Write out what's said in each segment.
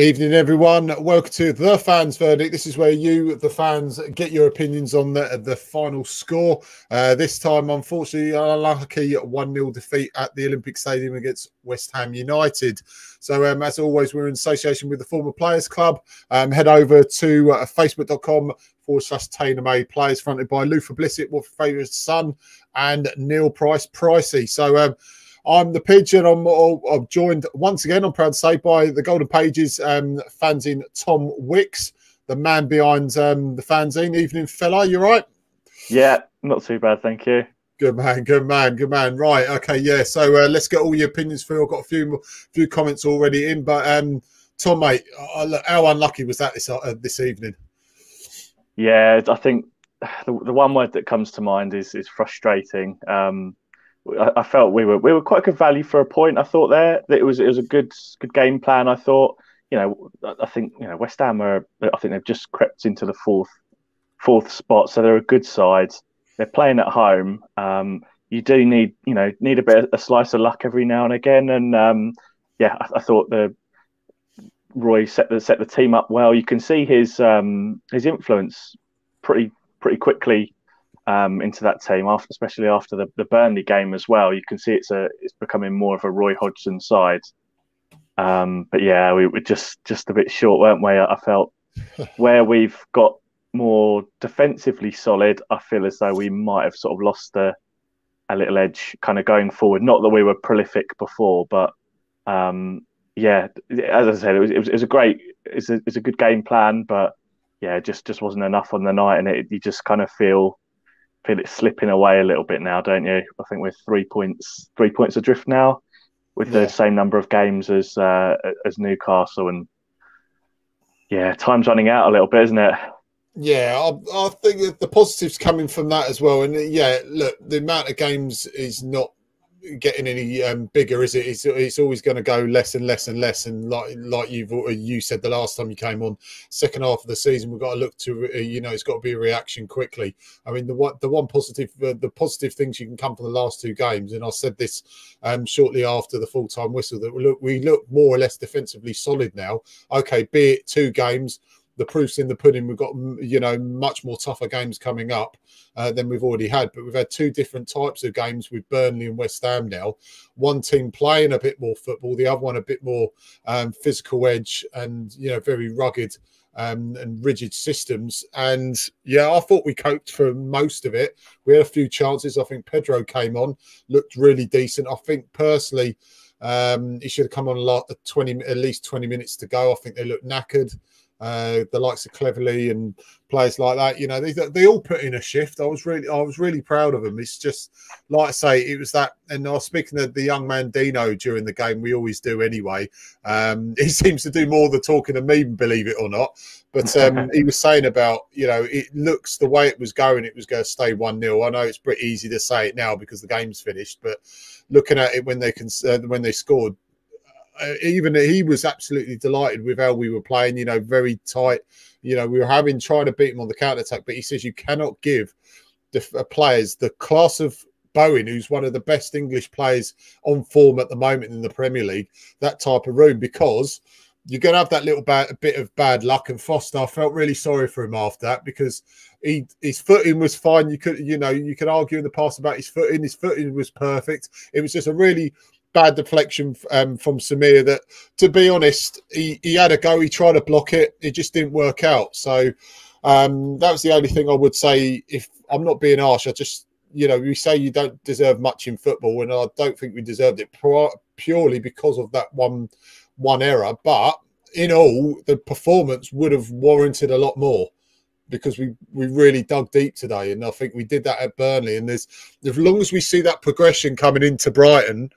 Evening, everyone. Welcome to the fans' verdict. This is where you, the fans, get your opinions on the the final score. Uh, this time, unfortunately, unlucky one 0 defeat at the Olympic Stadium against West Ham United. So, um, as always, we're in association with the Former Players Club. Um, head over to uh, facebook.com forward slash tailor made players, fronted by Luther Blissett, what favourite son, and Neil Price Pricey. So, um, I'm the pigeon. I'm, I'm, joined once again, I'm proud to say, by the Golden Pages um, fanzine Tom Wicks, the man behind um, the fanzine. Evening, fella. You right? Yeah, not too bad, thank you. Good man, good man, good man. Right, okay, yeah. So uh, let's get all your opinions through. I've got a few few comments already in, but um, Tom, mate, uh, how unlucky was that this uh, this evening? Yeah, I think the, the one word that comes to mind is is frustrating. Um, I, felt we were we were quite good value for a point. I thought there that it was it was a good good game plan. I thought you know I think you know West Ham are I think they've just crept into the fourth fourth spot, so they're a good side. They're playing at home. Um, you do need you know need a bit of, a slice of luck every now and again, and um, yeah, I, I, thought the Roy set the set the team up well. You can see his um, his influence pretty pretty quickly um, into that team, after, especially after the, the Burnley game as well. You can see it's a it's becoming more of a Roy Hodgson side. Um, but yeah, we were just just a bit short, weren't we? I felt where we've got more defensively solid, I feel as though we might have sort of lost a, a little edge kind of going forward. Not that we were prolific before, but um, yeah, as I said, it was, it was, it was a great, it's a, it's a good game plan, but yeah, just just wasn't enough on the night, and it, you just kind of feel feel it slipping away a little bit now, don't you? I think we're three points three points adrift now, with yeah. the same number of games as uh, as Newcastle, and yeah, time's running out a little bit, isn't it? Yeah, I, I think the positives coming from that as well, and yeah, look, the amount of games is not getting any um, bigger, is it? It's, it's always going to go less and less and less. And like like you've you said the last time you came on, second half of the season, we've got to look to uh, you know it's got to be a reaction quickly. I mean the one the one positive uh, the positive things you can come from the last two games, and I said this um, shortly after the full time whistle that we look we look more or less defensively solid now. Okay, be it two games the proof's in the pudding. We've got you know much more tougher games coming up uh, than we've already had, but we've had two different types of games with Burnley and West Ham now. One team playing a bit more football, the other one a bit more um, physical edge and you know very rugged. Um, and rigid systems. And yeah, I thought we coped for most of it. We had a few chances. I think Pedro came on, looked really decent. I think personally, um, he should have come on a lot, 20, at least 20 minutes to go. I think they looked knackered uh, the likes of Cleverley and players like that. You know, they they all put in a shift. I was really I was really proud of them. It's just like I say, it was that. And I was speaking to the young man Dino during the game. We always do anyway. Um, he seems to do more of the talking than me, believe it or not. But um, he was saying about you know it looks the way it was going, it was going to stay one 0 I know it's pretty easy to say it now because the game's finished, but looking at it when they can uh, when they scored even he was absolutely delighted with how we were playing. You know, very tight. You know, we were having trying to beat him on the counter attack, but he says you cannot give the uh, players the class of Bowen, who's one of the best English players on form at the moment in the Premier League, that type of room because you're going to have that little bad, bit of bad luck. And Foster, I felt really sorry for him after that because he his footing was fine. You could, you know, you could argue in the past about his footing. His footing was perfect. It was just a really bad deflection um, from Samir that, to be honest, he, he had a go. He tried to block it. It just didn't work out. So um, that was the only thing I would say. If I'm not being harsh, I just, you know, we say you don't deserve much in football, and I don't think we deserved it purely because of that one one error. But in all, the performance would have warranted a lot more because we we really dug deep today, and I think we did that at Burnley. And there's as long as we see that progression coming into Brighton,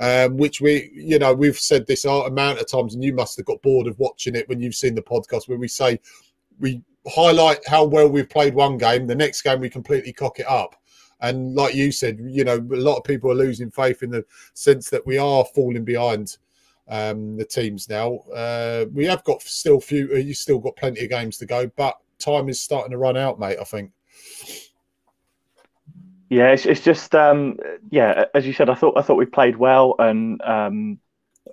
um, which we, you know, we've said this amount of times, and you must have got bored of watching it when you've seen the podcast where we say we highlight how well we've played one game, the next game we completely cock it up. And like you said, you know, a lot of people are losing faith in the sense that we are falling behind um, the teams now. Uh, we have got still few, uh, you still got plenty of games to go, but time is starting to run out, mate. I think. Yeah, it's, it's just um, yeah, as you said, I thought I thought we played well, and um,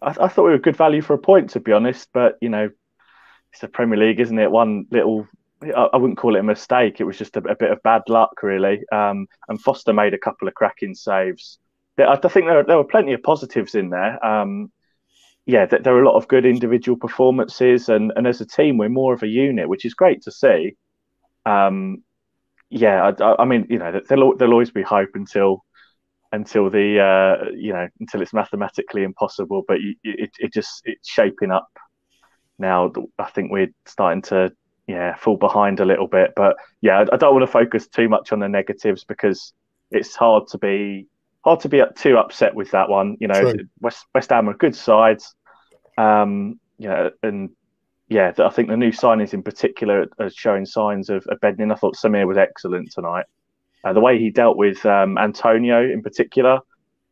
I, I, thought we were good value for a point, to be honest. But you know, it's the Premier League, isn't it? One little, I, I wouldn't call it a mistake. It was just a, a bit of bad luck, really. Um, and Foster made a couple of cracking saves. I think there, there were plenty of positives in there. Um, yeah, there are a lot of good individual performances, and, and as a team, we're more of a unit, which is great to see. Um, yeah, I, I, mean, you know, there'll, there'll always be hope until until the uh, you know until it's mathematically impossible. But it, it just it's shaping up now. I think we're starting to yeah fall behind a little bit. But yeah, I, I don't want to focus too much on the negatives because it's hard to be hard to be too upset with that one. You know, True. West West Ham are good sides. Um, you know, and yeah, I think the new signings in particular are showing signs of, of bedding. I thought Samir was excellent tonight. Uh, the way he dealt with um, Antonio in particular,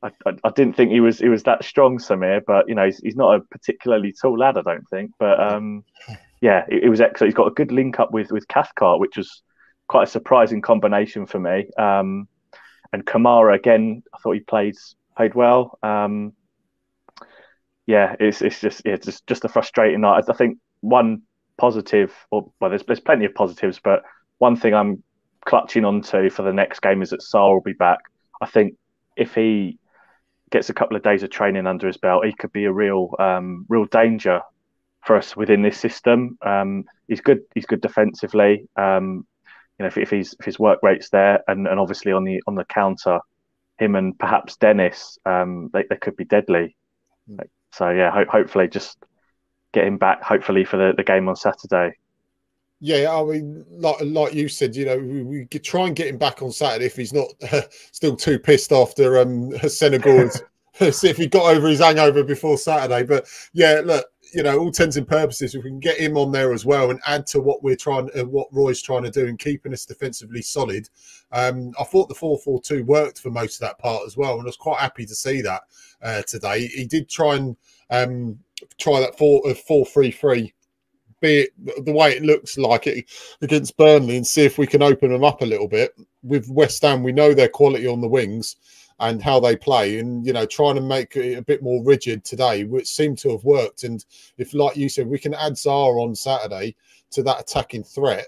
I, I, I, didn't think he was he was that strong, Samir. But you know, he's, he's not a particularly tall lad, I don't think. But um, yeah, it, it, was excellent. He's got a good link up with with Cathcart, which was quite a surprising combination for me. Um, and Kamara again, I thought he played played well. Um, yeah, it's it's just yeah, it's just just a frustrating night. I think one positive, or well, there's there's plenty of positives, but one thing I'm clutching onto for the next game is that Sarr will be back. I think if he gets a couple of days of training under his belt, he could be a real um, real danger for us within this system. Um, he's good. He's good defensively. Um, you know, if, if, he's, if his work rate's there, and, and obviously on the on the counter, him and perhaps Dennis, um, they, they could be deadly. Hmm. So yeah, ho- hopefully just get him back. Hopefully for the, the game on Saturday. Yeah, I mean, like like you said, you know, we, we could try and get him back on Saturday if he's not uh, still too pissed after um, Senegal. see if he got over his hangover before Saturday. But yeah, look, you know, all intents and purposes, if we can get him on there as well and add to what we're trying, uh, what Roy's trying to do in keeping us defensively solid. Um, I thought the four-four-two worked for most of that part as well, and I was quite happy to see that uh, today. He did try and um, try that four uh, four-three-three, be it the way it looks like it against Burnley, and see if we can open them up a little bit. With West Ham, we know their quality on the wings and how they play and you know trying to make it a bit more rigid today which seemed to have worked and if like you said we can add Zaha on Saturday to that attacking threat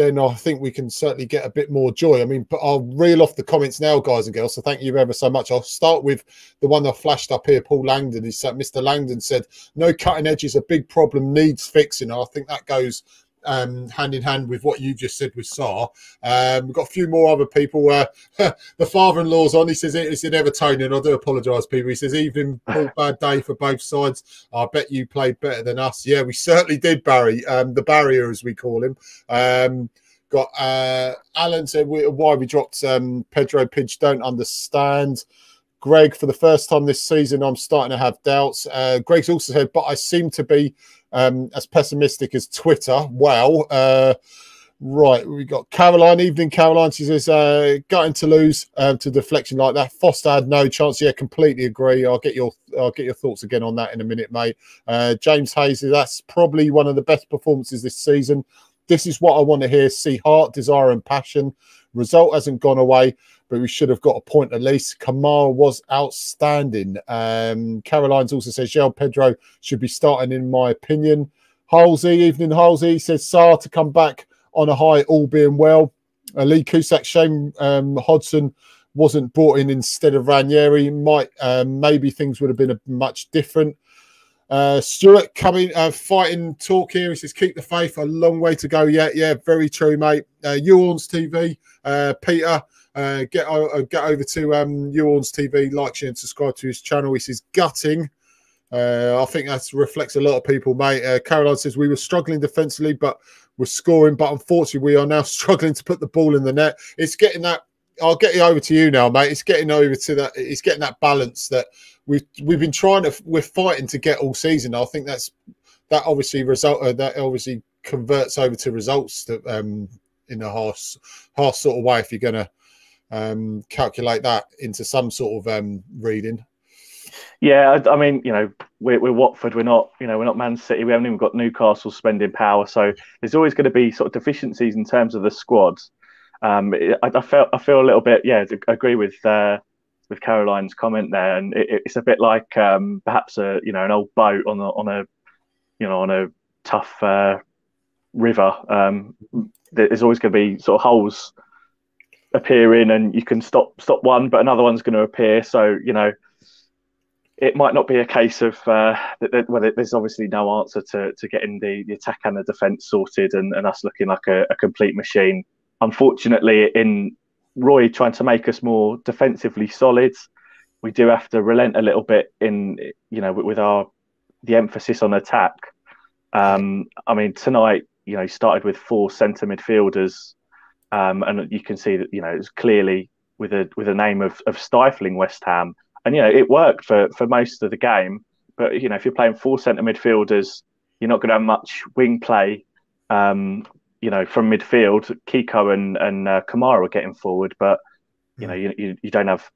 then I think we can certainly get a bit more joy. I mean, but I'll reel off the comments now, guys and girls. So thank you ever so much. I'll start with the one that flashed up here. Paul Langdon. He said, Mr. Langdon said, no cutting edge is a big problem, needs fixing. I think that goes um, hand in hand with what you just said with Sarr. Um, we've got a few more other people. Uh, the father-in-law's on. He says it's in Evertonian. I do apologise, people. He says evening, bad day for both sides. I bet you played better than us. Yeah, we certainly did, Barry. Um, the barrier, as we call him. Um, got uh, Alan said why we dropped um, Pedro Pidge. Don't understand. Greg, for the first time this season, I'm starting to have doubts. Uh, Greg's also said, but I seem to be um, as pessimistic as Twitter. Wow. Uh, right, we got Caroline. Evening, Caroline. She says, uh, gutting to lose um, to deflection like that. Foster had no chance. Yeah, completely agree. I'll get your I'll get your thoughts again on that in a minute, mate. Uh, James Hayes, that's probably one of the best performances this season. This is what I want to hear. See heart, desire, and passion. Result hasn't gone away, but we should have got a point at least. Kamara was outstanding. Um, Caroline's also says João Pedro should be starting, in my opinion. Halsey, evening Halsey, says Sarr to come back on a high, all being well. Uh, Lee Cusack, shame um, Hodgson wasn't brought in instead of Ranieri. Might um, maybe things would have been a much different. Uh, Stuart coming, uh, fighting talk here. He says, keep the faith. A long way to go yet. Yeah, very true, mate. Uh, Ewans TV, uh, Peter, uh, get uh, get over to um, Ewans TV, like, share, and subscribe to his channel. He says, gutting. Uh, I think that reflects a lot of people, mate. Uh, Caroline says, we were struggling defensively, but we're scoring. But unfortunately, we are now struggling to put the ball in the net. It's getting that. I'll get it over to you now, mate. It's getting over to that. It's getting that balance that we've we've been trying to we're fighting to get all season. I think that's that obviously result uh, that obviously converts over to results that um, in a harsh harsh sort of way if you're going to um, calculate that into some sort of um, reading. Yeah, I, I, mean, you know, we're, we're Watford. We're not, you know, we're not Man City. We haven't even got Newcastle spending power. So there's always going to be sort of deficiencies in terms of the squads. Um, I, I felt I feel a little bit, yeah, agree with uh, with Caroline's comment there, and it, it's a bit like um, perhaps a you know an old boat on a on a you know on a tough uh, river. Um, there's always going to be sort of holes appearing, and you can stop stop one, but another one's going to appear. So you know it might not be a case of uh, that, well, there's obviously no answer to, to getting the, the attack and the defence sorted and, and us looking like a, a, complete machine. Unfortunately, in Roy trying to make us more defensively solid, we do have to relent a little bit in you know with our the emphasis on attack. Um, I mean, tonight you know started with four centre midfielders, um, and you can see that you know it's clearly with a with a name of, of stifling West Ham and you know it worked for for most of the game. But you know if you're playing four centre midfielders, you're not going to have much wing play. Um, you know from midfield, Kiko and and uh, Kamara are getting forward, but you know you, you, you don't have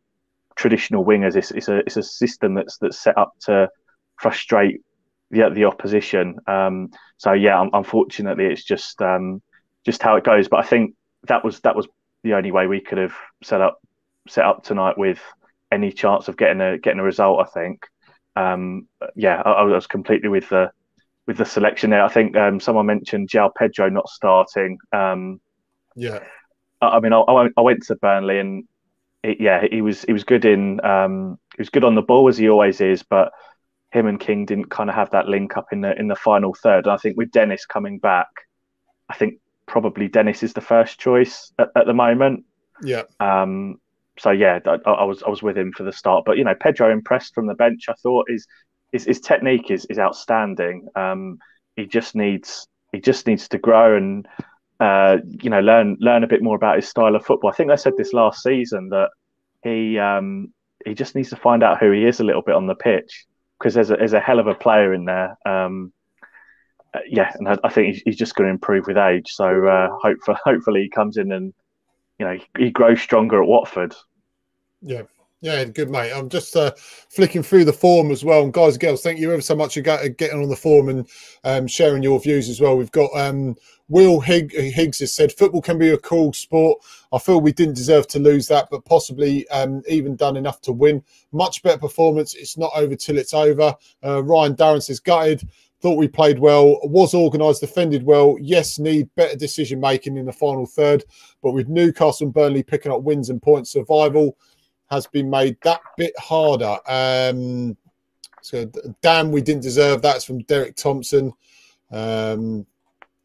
traditional wingers. It's, it's a it's a system that's that's set up to frustrate the the opposition. Um, so yeah, unfortunately, it's just um, just how it goes. But I think that was that was the only way we could have set up set up tonight with any chance of getting a getting a result. I think. Um, yeah, I, I, was completely with the with the selection there. I think um, someone mentioned João Pedro not starting. Um, yeah, I, I mean, I, I, went to Burnley and it, yeah, he was he was good in um, he was good on the ball as he always is, but him and King didn't kind of have that link up in the in the final third. And I think with Dennis coming back, I think probably Dennis is the first choice at, at the moment. Yeah. Um, so yeah, I, I, was I was with him for the start. But you know, Pedro impressed from the bench. I thought his his, his technique is is outstanding. Um, he just needs he just needs to grow and uh, you know learn learn a bit more about his style of football. I think I said this last season that he um, he just needs to find out who he is a little bit on the pitch because there's a, there's a hell of a player in there. Um, uh, yeah, and I, I think he's, he's, just going to improve with age. So uh, hopefully, hopefully he comes in and you know he grows stronger at Watford. Yeah. Yeah, good mate. I'm just uh, flicking through the forum as well. And guys and girls, thank you ever so much for getting on the forum and um, sharing your views as well. We've got um, Will Higg, Higgs has said football can be a cool sport. I feel we didn't deserve to lose that, but possibly um, even done enough to win. Much better performance. It's not over till it's over. Uh, Ryan Darren says gutted. Thought we played well, was organised, defended well. Yes, need better decision making in the final third, but with Newcastle and Burnley picking up wins and points, survival has been made that bit harder. Um, so, damn, we didn't deserve that's from Derek Thompson. Um,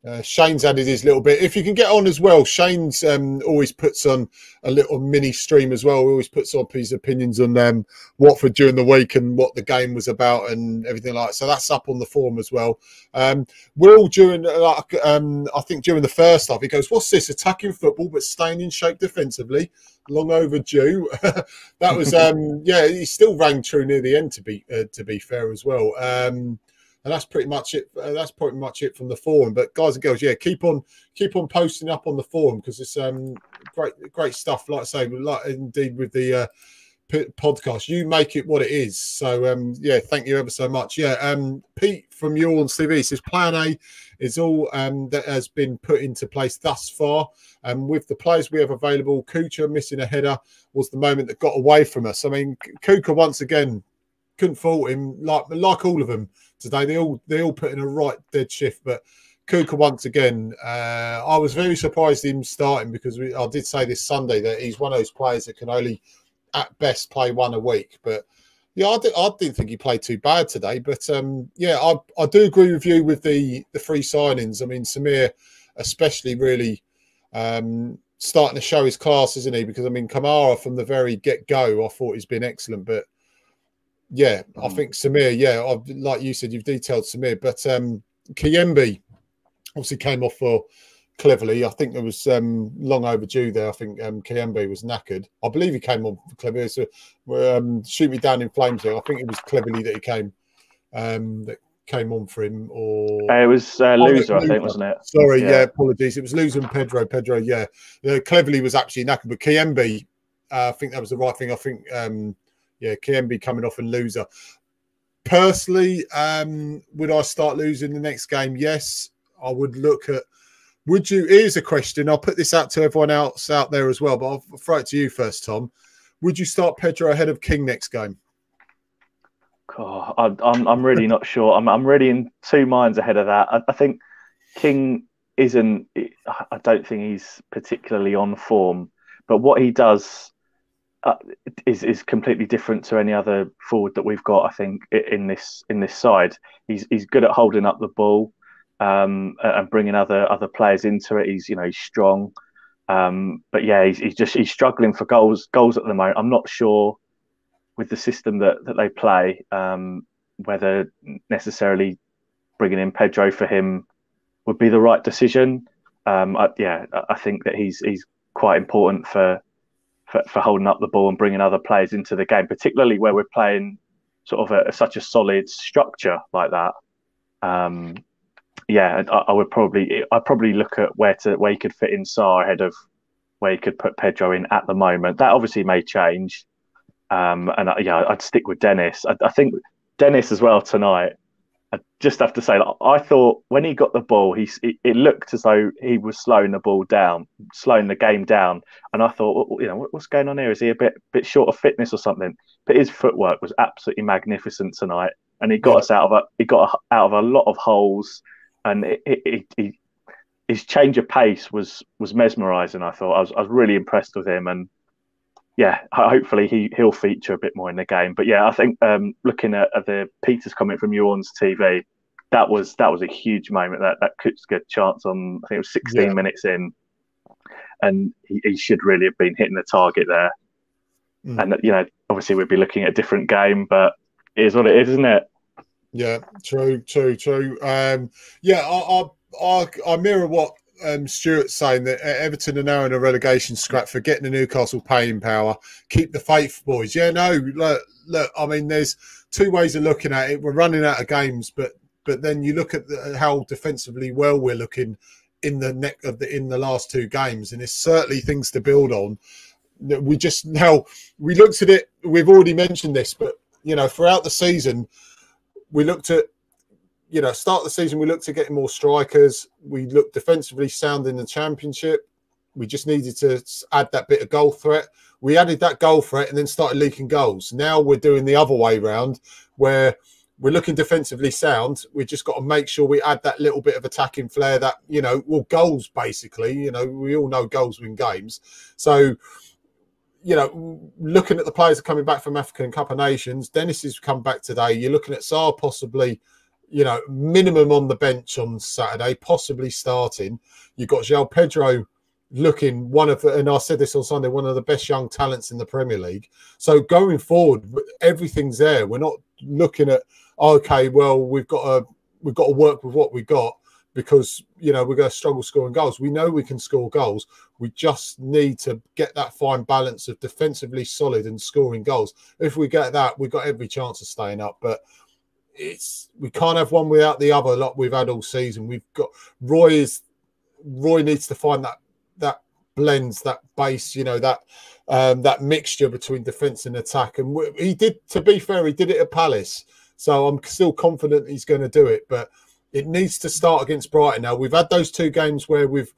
uh, Shane's added his little bit. If you can get on as well, Shane's um, always puts on a little mini stream as well. He always puts up his opinions on um, Watford during the week and what the game was about and everything like that. So that's up on the forum as well. Um, Will, during, like, um, I think during the first half, he goes, What's this? Attacking football, but staying in shape defensively. Long overdue. that was, um, yeah, he still rang true near the end, to be, uh, to be fair as well. Um, and that's pretty much it. Uh, that's pretty much it from the forum. But guys and girls, yeah, keep on keep on posting up on the forum because it's um great great stuff. Like I say, like indeed with the uh, podcast, you make it what it is. So um yeah, thank you ever so much. Yeah, um Pete from Yawns TV says Plan A is all um that has been put into place thus far. And um, with the players we have available, Kucka missing a header was the moment that got away from us. I mean, Kucka once again couldn't fault him like like all of them today. They all they all put in a right dead shift, but Kucka once again. Uh, I was very surprised him starting because we, I did say this Sunday that he's one of those players that can only at best play one a week, but. Yeah, I, did, I didn't think he played too bad today, but um, yeah, I, I do agree with you with the the free signings. I mean, Samir, especially, really um, starting to show his class, isn't he? Because I mean, Kamara from the very get go, I thought he's been excellent, but yeah, I mm. think Samir. Yeah, I've, like you said, you've detailed Samir, but um, Kayembe obviously came off for Cleverley. I think there was um, long overdue there. I think um, Kayembe was knackered. I believe he came on for Cleverley. So um, shoot me down in flames there. I think it was Cleverley that he came um, that came on for him. Or uh, it was uh, Louza, I think, wasn't it? Sorry, yeah. yeah. apologies. It was Louza and Pedro. Pedro, yeah, uh, Cleverley was actually knackered, but Kayembe, uh, I think that was the right thing. I think. Um, yeah, Kayembe coming off and Louza. Personally, um, would I start losing the next game? Yes, I would look at. Would you? Here's a question. I'll put this out to everyone else out there as well, but I'll throw it to you first, Tom. Would you start Pedro ahead of King next game? Oh, I, I'm I'm really not sure. I'm I'm really in two minds ahead of that. I, I think King isn't. I don't think he's particularly on form, but what he does uh, is is completely different to any other forward that we've got. I think in this in this side, he's he's good at holding up the ball um, and bringing other other players into it. He's you know he's strong, um, but yeah, he's, he's just he's struggling for goals goals at the moment. I'm not sure with the system that that they play um, whether necessarily bringing in Pedro for him would be the right decision. Um, I, yeah, I think that he's he's quite important for for, for, holding up the ball and bringing other players into the game, particularly where we're playing sort of a, such a solid structure like that. Um, yeah, I, I, would probably I'd probably look at where to where he could fit in Sarr ahead of where he could put Pedro in at the moment. That obviously may change, um, and I, yeah, I'd stick with Dennis. I, I think Dennis as well tonight I just have to say, that I thought when he got the ball, he it looked as though he was slowing the ball down, slowing the game down. And I thought, you know, what's going on here? Is he a bit bit short of fitness or something? But his footwork was absolutely magnificent tonight, and he got us out of a he got out of a lot of holes, and it, it, it, his change of pace was was mesmerising. I thought I was I was really impressed with him, and yeah, hopefully he he'll feature a bit more in the game. But yeah, I think um, looking at, at, the Peters comment from you on TV, that was that was a huge moment. That that could get a chance on. I think it was 16 yeah. minutes in, and he, he, should really have been hitting the target there. Mm. And you know, obviously we'd be looking at a different game, but it is what it is, isn't it? Yeah, true, true, true. Um, yeah, I, I, I, I mirror what um, Stuart saying that Everton are now in a relegation scrap for getting the Newcastle paying power. Keep the faith, boys. Yeah, no, look, look. I mean, there's two ways of looking at it. We're running out of games, but but then you look at the, how defensively well we're looking in the neck of the in the last two games, and it's certainly things to build on. We just now we looked at it. We've already mentioned this, but you know, throughout the season, we looked at you know, start the season, we looked at getting more strikers. We looked defensively sound in the championship. We just needed to add that bit of goal threat. We added that goal threat and then started leaking goals. Now we're doing the other way round where we're looking defensively sound. We just got to make sure we add that little bit of attacking flair that, you know, well, goals basically. You know, we all know goals win games. So, you know, looking at the players coming back from African Cup of Nations, Dennis has come back today. You're looking at Sarr possibly you know, minimum on the bench on Saturday, possibly starting. You've got João Pedro looking one of and I said this on Sunday, one of the best young talents in the Premier League. So going forward, everything's there. We're not looking at okay, well, we've got to we've got to work with what we got because you know we're going to struggle scoring goals. We know we can score goals. We just need to get that fine balance of defensively solid and scoring goals. If we get that, we've got every chance of staying up. But it's we can't have one without the other. Like we've had all season, we've got Roy is Roy needs to find that that blends that base, you know that um, that mixture between defense and attack. And he did, to be fair, he did it at Palace, so I'm still confident he's going to do it. But it needs to start against Brighton now. We've had those two games where we've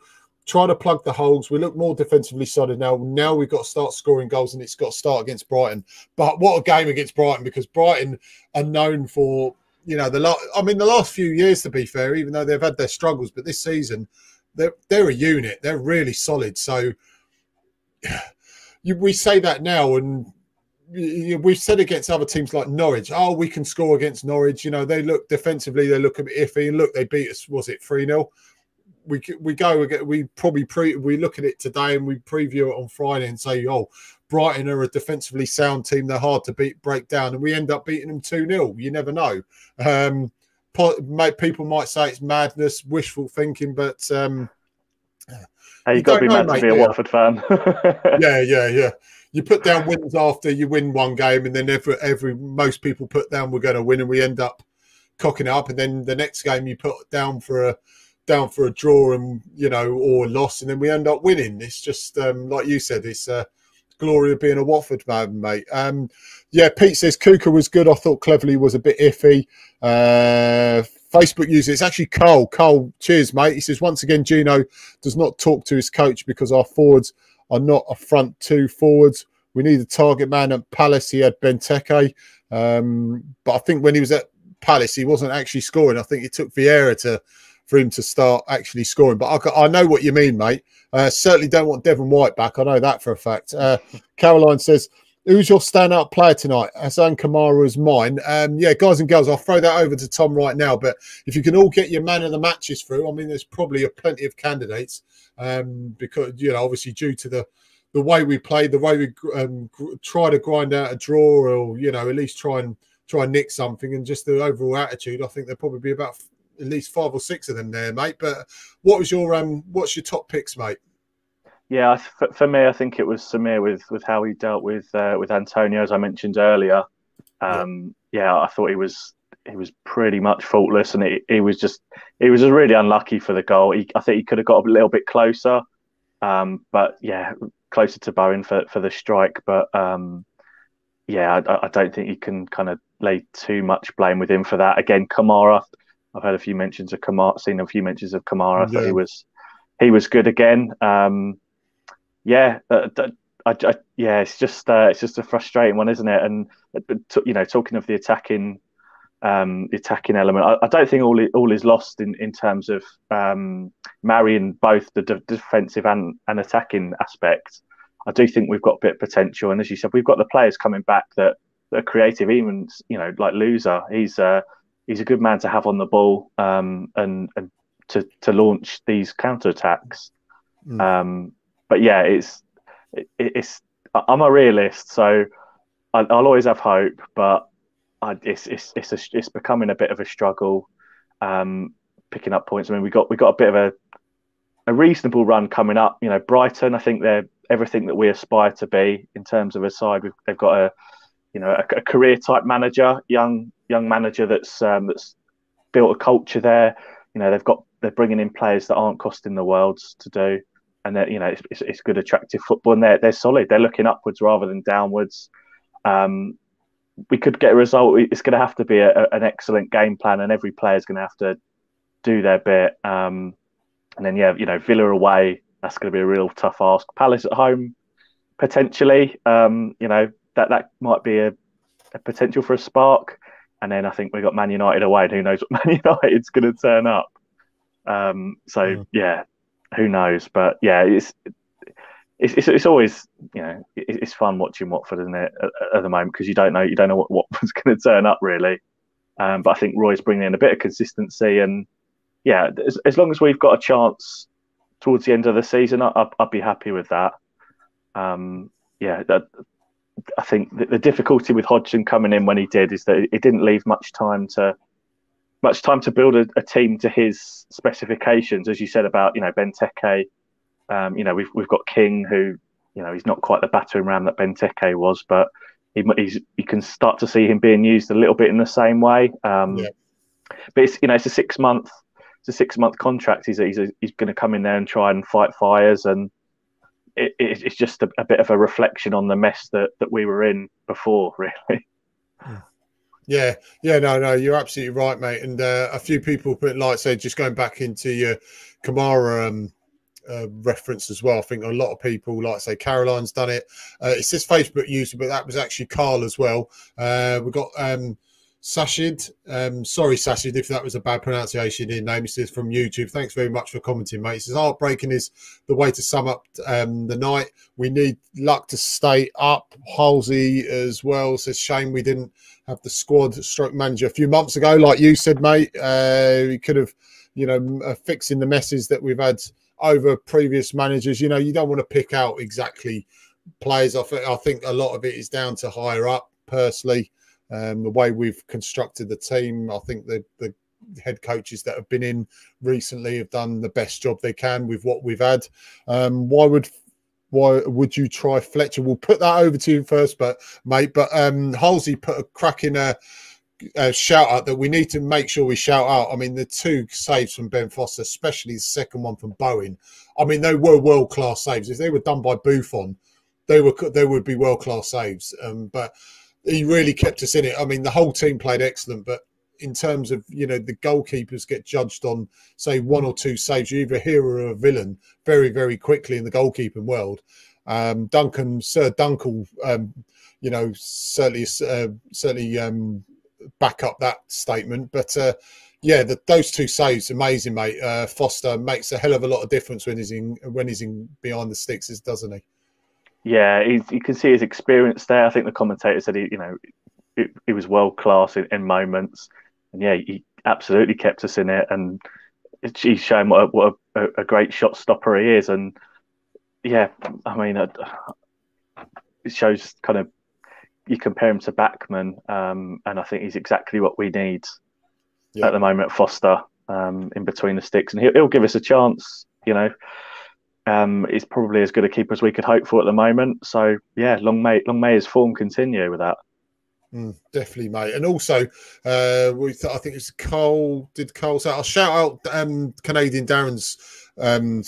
try to plug the holes. We look more defensively solid now. Now we've got to start scoring goals, and it's got to start against Brighton. But what a game against Brighton because Brighton are known for you know the last. I mean, the last few years, to be fair, even though they've had their struggles, but this season they're they're a unit. They're really solid. So you, we say that now, and we've said against other teams like Norwich, oh, we can score against Norwich. You know, they look defensively, they look a bit iffy. And look, they beat us, was it 3 0? We we go we probably pre we look at it today and we preview it on Friday and say oh Brighton are a defensively sound team. They're hard to beat break down. And we end up beating them 2-0 you never know. Um people might say it's madness wishful thinking but um hey, you've got to be mad to be a Watford fan. Yeah yeah yeah. You put down wins after you win one game and then every every most people put down we're going to win and we end up cocking up. And then the next game you put down for a down for a draw and you know or a loss, and then we end up winning. It's just um, like you said, it's uh, glory of being a Watford man, mate. Um, yeah, Pete says Kucka was good. I thought Cleverley was a bit iffy. Uh, Facebook user, it's actually Cole. Cole, cheers, mate. He says once again, Gino does not talk to his coach because our forwards are not a front two forwards. we need a target man at Palace. He had Benteke, um, but I think when he was at Palace, he wasn't actually scoring. I think it took Vieira to for him to start actually scoring. But I, I know what you mean, mate. Uh, certainly don't want Devon White back. I know that for a fact. Uh, Caroline says, Who's your standout player tonight? Hassan Kamara is mine. Um, yeah, guys and girls, I'll throw that over to Tom right now. But if you can all get your man of the matches through, I mean, there's probably a plenty of candidates um, because you know, obviously, due to the the way we played, the way we um, try to grind out a draw, or you know, at least try and try and nick something, and just the overall attitude, I think there'll probably be about at least five or six of them there, mate. But what was your um, what's your top picks, mate? Yeah, for, me, I think it was Samir with with how he dealt with uh, with Antonio, as I mentioned earlier. Um, yeah. yeah, I thought he was he was pretty much faultless, and he, he was just he was just really unlucky for the goal. He, I think he could have got a little bit closer, um, but yeah, closer to Bowen for for the strike. But um, yeah, I, I, don't think you can kind of lay too much blame with him for that. Again, Kamara, I've had a few mentions of Kamara, seen a few mentions of Kamara. I yeah. thought he was he was good again. Um, yeah, uh, I, I, yeah, it's just uh, it's just a frustrating one, isn't it? And uh, you know, talking of the attacking, um, the attacking element, I, I don't think all all is lost in, in terms of um, marrying both the de- defensive and, and attacking aspect. I do think we've got a bit of potential, and as you said, we've got the players coming back that, that are creative. Even you know, like Louza, he's uh, he's a good man to have on the ball um, and and to to launch these counter attacks. Mm. Um, but yeah, it's it, it's I'm a realist, so I, will always have hope, but I, it's it's it's a, it's becoming a bit of a struggle um, picking up points. I mean, we got we got a bit of a a reasonable run coming up. You know, Brighton, I think they're everything that we aspire to be in terms of a side. We've, they've got a you know a, a career type manager, young young manager that's um, that's built a culture there. You know, they've got they're bringing in players that aren't costing the world to do and that you know it's, it's, it's, good, attractive football, and they're they're solid. They're looking upwards rather than downwards. Um, we could get a result. It's going to have to be a, a, an excellent game plan, and every player is going to have to do their bit. Um, and then yeah, you know, Villa away, that's going to be a real tough ask. Palace at home, potentially. Um, you know, that that might be a, a potential for a spark. And then I think we've got Man United away, and who knows what Man United's going to turn up. Um, so mm. yeah, who knows? But yeah, it's it's, it's, it's always you know it's fun watching Watford, isn't it, at, at the moment because you don't know you don't know what Watford's going to turn up really. Um, but I think Roy's bringing in a bit of consistency, and yeah, as, as long as we've got a chance towards the end of the season, I, I'd, be happy with that. Um, yeah, that, I think the, the, difficulty with Hodgson coming in when he did is that it didn't leave much time to much time to build a, a, team to his specifications, as you said about you know Benteke. Um, you know we've we've got King, who you know he's not quite the battering ram that Benteke was, but he, he's you can start to see him being used a little bit in the same way. Um, yeah. But it's you know it's a six month it's a six month contract. He's he's, he's going to come in there and try and fight fires, and it, it, it's just a, a, bit of a reflection on the mess that that we were in before, really. Yeah, yeah, no, no, you're absolutely right, mate. And uh, a few people put, like, say, just going back into your Kamara um, uh, reference as well. I think a lot of people, like say, Caroline's done it. Uh, says Facebook user, but that was actually Carl as well. Uh, we've got um, Sashid. Um, sorry, Sashid, if that was a bad pronunciation in name. He says from YouTube. Thanks very much for commenting, mate. He says heartbreaking is the way to sum up um, the night. We need luck to stay up. Halsey as well says shame we didn't have the squad stroke manager a few months ago, like you said, mate. Uh, we could have, you know, uh, fixing the messes that we've had over previous managers. You know, you don't want to pick out exactly players. I, I think a lot of it is down to higher up, personally. Um, the way we've constructed the team, I think the, the head coaches that have been in recently have done the best job they can with what we've had. Um, why would why would you try Fletcher? We'll put that over to you first, but mate, but um Halsey put a crack in a, a, shout out that we need to make sure we shout out. I mean, the two saves from Ben Foster, especially the second one from Bowen. I mean, they were world class saves. If they were done by Buffon, they were they would be world class saves. Um, but he really kept us in it. I mean, the whole team played excellent, but in terms of you know the goalkeepers get judged on say one or two saves. You're either a hero or a villain very very quickly in the goalkeeping world. Um, Duncan, Sir Dunkel, um, you know, certainly uh, certainly um, back up that statement. But uh, yeah, the, those two saves, amazing, mate. Uh, Foster makes a hell of a lot of difference when he's in when he's in behind the sticks, doesn't he? Yeah, he, you can see his experience there. I think the commentator said he, you know, he was world class in, in, moments, and yeah, he absolutely kept us in it, and he's shown what, a, what a, a, great shot stopper he is, and yeah, I mean, it shows kind of you compare him to Bachmann, um, and I think he's exactly what we need yeah. at the moment. Foster um, in between the sticks, and he'll, he'll, give us a chance. You know, um, he's probably as good a keeper as we could hope for at the moment. So yeah, long may long may his form continue with that. Mm, definitely, mate. And also, uh, we th- I think it's Cole. Did Cole say? I'll shout out um, Canadian Darren's. Um,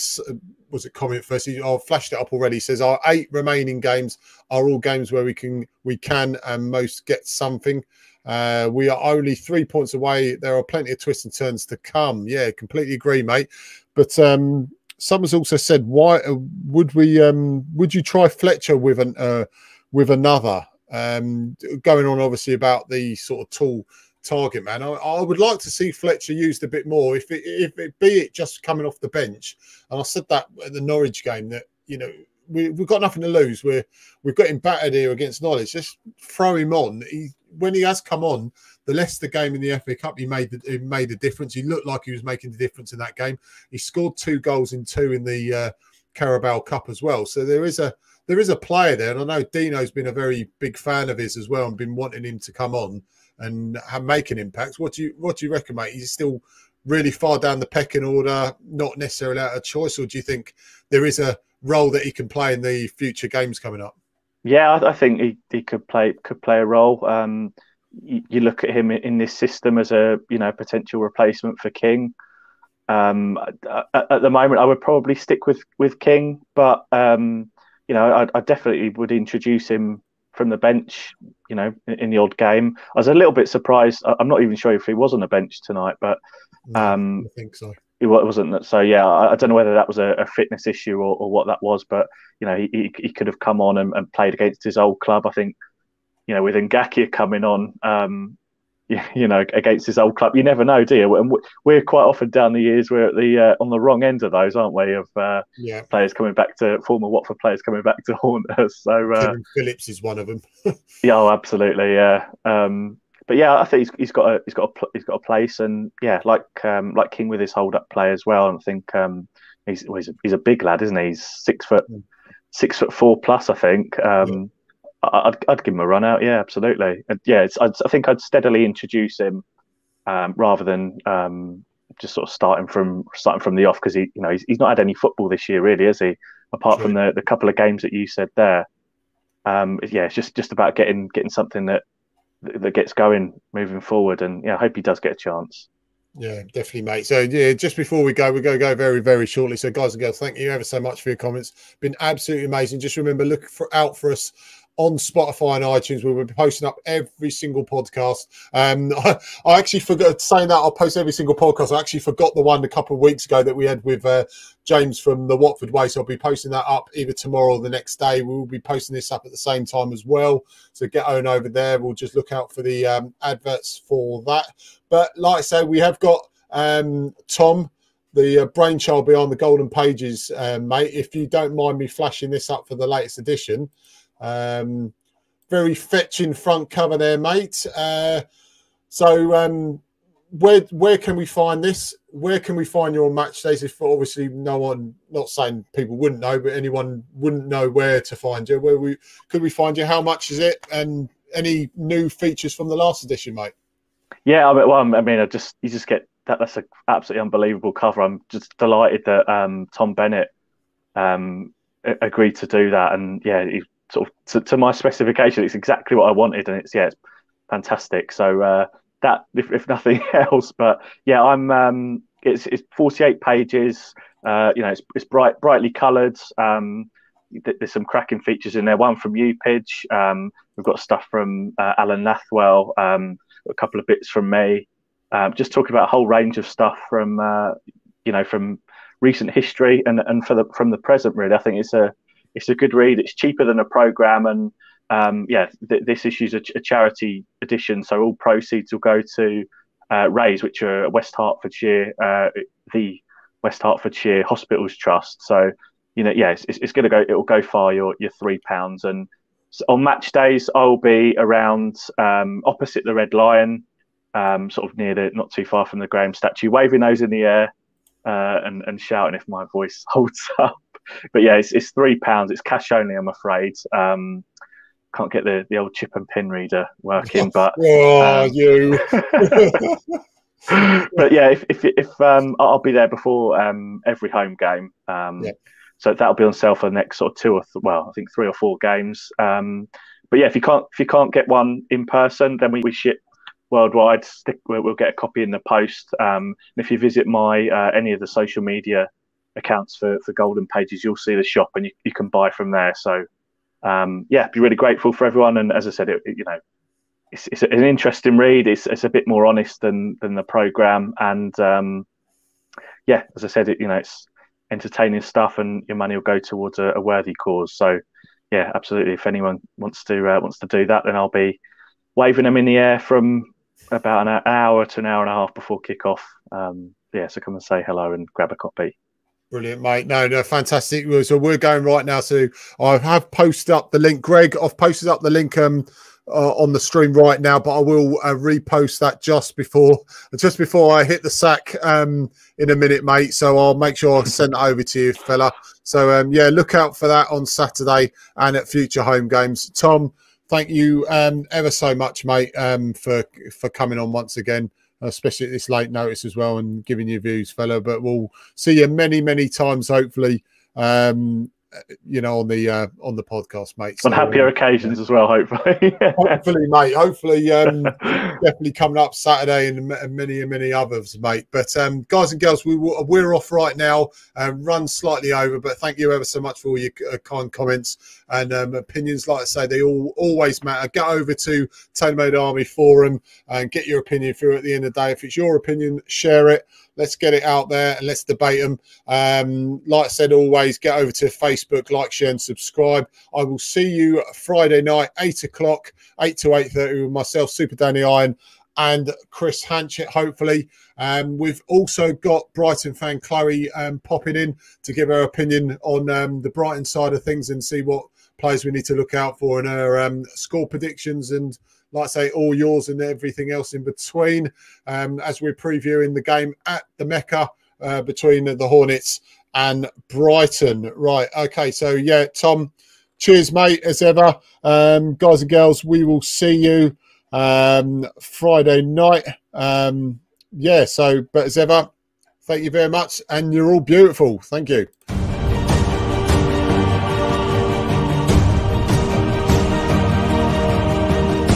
was it comment first? He, I've flashed it up already. Says our eight remaining games are all games where we can we can and most get something. Uh, we are only three points away. There are plenty of twists and turns to come. Yeah, completely agree, mate. But um, someone's also said, why would we? Um, would you try Fletcher with an uh, with another? Um, going on obviously about the sort of tall target man. I, I, would like to see Fletcher used a bit more. If it, if it be it just coming off the bench, and I said that at the Norwich game that you know we, we've got nothing to lose. We're we've got him battered here against Norwich. Just throw him on. He when he has come on, the Leicester game in the FA Cup, he made the, he made a difference. He looked like he was making the difference in that game. He scored two goals in two in the uh, Carabao Cup as well. So there is a there is a player there, and I know Dino's been a very big fan of his as well, and been wanting him to come on and have, make an impact. What do you what do you reckon, mate? He's still really far down the pecking order, not necessarily out of choice, or do you think there is a role that he can play in the future games coming up? Yeah, I, think he, he could play could play a role. Um, you, you, look at him in this system as a you know potential replacement for King. Um, at, at, the moment, I would probably stick with with King, but um, you know, I, I, definitely would introduce him from the bench. You know, in, in, the odd game. I was a little bit surprised. I'm not even sure if he was on the bench tonight, but um, I think so. It wasn't. So yeah, I, I don't know whether that was a, a fitness issue or, or, what that was, but you know, he, he, he could have come on and, and, played against his old club. I think, you know, with Ngakia coming on, um, you know, against his old club. You never know, do you? And we're quite often down the years we're at the uh, on the wrong end of those, aren't we? Of uh, yeah. players coming back to former Watford players coming back to haunt us. So uh, Phillips is one of them. yeah, oh, absolutely, yeah. Um, but yeah, I think he's, he's got a he's got a he's got a place, and yeah, like um, like King with his hold up play as well. And I think um, he's well, he's, a, he's a big lad, isn't he? He's six foot six foot four plus, I think. Um, I'd, I'd give him a run out. Yeah, absolutely. And yeah, i think I'd steadily introduce him um, rather than um, just sort of starting from starting from the off because he, you know, he's, he's not had any football this year, really, has he? Apart True. from the, the couple of games that you said there. Um, yeah, it's just just about getting getting something that that gets going moving forward, and yeah, I hope he does get a chance. Yeah, definitely, mate. So yeah, just before we go, we're going to go very, very shortly. So, guys and girls, thank you ever so much for your comments. Been absolutely amazing. Just remember, look for out for us on Spotify and iTunes. We'll be posting up every single podcast. Um, I, I, actually forgot saying that I'll post every single podcast. I actually forgot the one a couple of weeks ago that we had with uh, James from the Watford Way. So I'll be posting that up either tomorrow or the next day. We will be posting this up at the same time as well. So get on over there. We'll just look out for the um, adverts for that. But like I say, we have got um, Tom the uh, brainchild behind the golden pages, uh, mate. If you don't mind me flashing this up for the latest edition, um, very fetching front cover there, mate. Uh, so um, where where can we find this? Where can we find your match days? If obviously no one, not saying people wouldn't know, but anyone wouldn't know where to find you. Where we could we find you? How much is it? And any new features from the last edition, mate? Yeah, I mean, well, I mean, I just you just get that. That's an absolutely unbelievable cover. I'm just delighted that um, Tom Bennett um, agreed to do that, and yeah, sort of to, to, my specification. It's exactly what I wanted, and it's yeah, it's fantastic. So uh, that, if, if, nothing else, but yeah, I'm. Um, it's it's 48 pages. Uh, you know, it's, it's bright, brightly coloured. Um, there's some cracking features in there. One from UPIDGE. Um, we've got stuff from uh, Alan Nathwell. Um, a couple of bits from me. Um, just talking about a whole range of stuff from uh, you know from recent history and and for the from the present. Really, I think it's a it's a good read. It's cheaper than a program, and um, yeah, th- this issue's a, ch- a, charity edition, so all proceeds will go to uh, Raise, which are West Hertfordshire, uh, the West Hertfordshire Hospitals Trust. So you know, yeah, it's, it's going to go. It will go far. Your your three pounds, and so on match days, I'll be around um, opposite the Red Lion, um, sort of near the not too far from the Graham statue, waving those in the air uh, and and shouting if my voice holds up. But yeah, it's, it's three pounds. It's cash only, I'm afraid. Um, can't get the, the old chip and pin reader working, but oh, um, you. but yeah, if if, if um, I'll be there before um, every home game. Um, yeah. So that'll be on sale for the next sort of two or th- well, I think three or four games. Um, but yeah, if you can't if you can't get one in person, then we, we ship worldwide. We'll, get a copy in the post. Um, and if you visit my uh, any of the social media accounts for, for Golden Pages, you'll see the shop and you, you can buy from there. So um, yeah, be really grateful for everyone. And as I said, it, it, you know, it's, it's an interesting read. It's, it's a bit more honest than than the program, and um, yeah, as I said, it, you know, it's entertaining stuff, and your money will go towards a, a worthy cause. So yeah, absolutely. If anyone wants to uh, wants to do that, then I'll be waving them in the air from about an hour to an hour and a half before kickoff. Um, yeah, so come and say hello and grab a copy. Brilliant, mate. No, no, fantastic. So we're going right now. So I have posted up the link, Greg. I've posted up the link um, uh, on the stream right now, but I will uh, repost that just before just before I hit the sack um, in a minute, mate. So I'll make sure I send it over to you, fella. So um, yeah, look out for that on Saturday and at future home games. Tom, thank you um, ever so much, mate, um, for for coming on once again, especially at this late notice as well, and giving your views, fella. But we'll see you many, many times, hopefully, um, you know, on the uh, on the podcast, mate. So, on happier occasions as well, hopefully. hopefully, mate. Hopefully, um, definitely coming up Saturday and, many and many others, mate. But um, guys and girls, we we're off right now. Uh, run slightly over, but thank you ever so much for all your uh, kind comments and um, opinions. Like I say, they all always matter. Get over to Tailor Army Forum and get your opinion through. At the end of the day, if it's your opinion, share it. Let's get it out there and let's debate them. Um, like I said, always get over to Facebook, like, share, and subscribe. I will see you Friday night, eight o'clock, eight to eight thirty, with myself, Super Danny Iron, and Chris Hanchett. Hopefully, um, we've also got Brighton fan Chloe um, popping in to give her opinion on um, the Brighton side of things and see what players we need to look out for in her um, score predictions and like I say, all yours and everything else in between. Um, as we're previewing the game at the Mecca uh, between the Hornets and Brighton. Right. Okay. So, yeah, Tom, cheers, mate, as ever. Um, guys and girls, we will see you um, Friday night. Um, yeah. So, but as ever, thank you very much. And you're all beautiful. Thank you.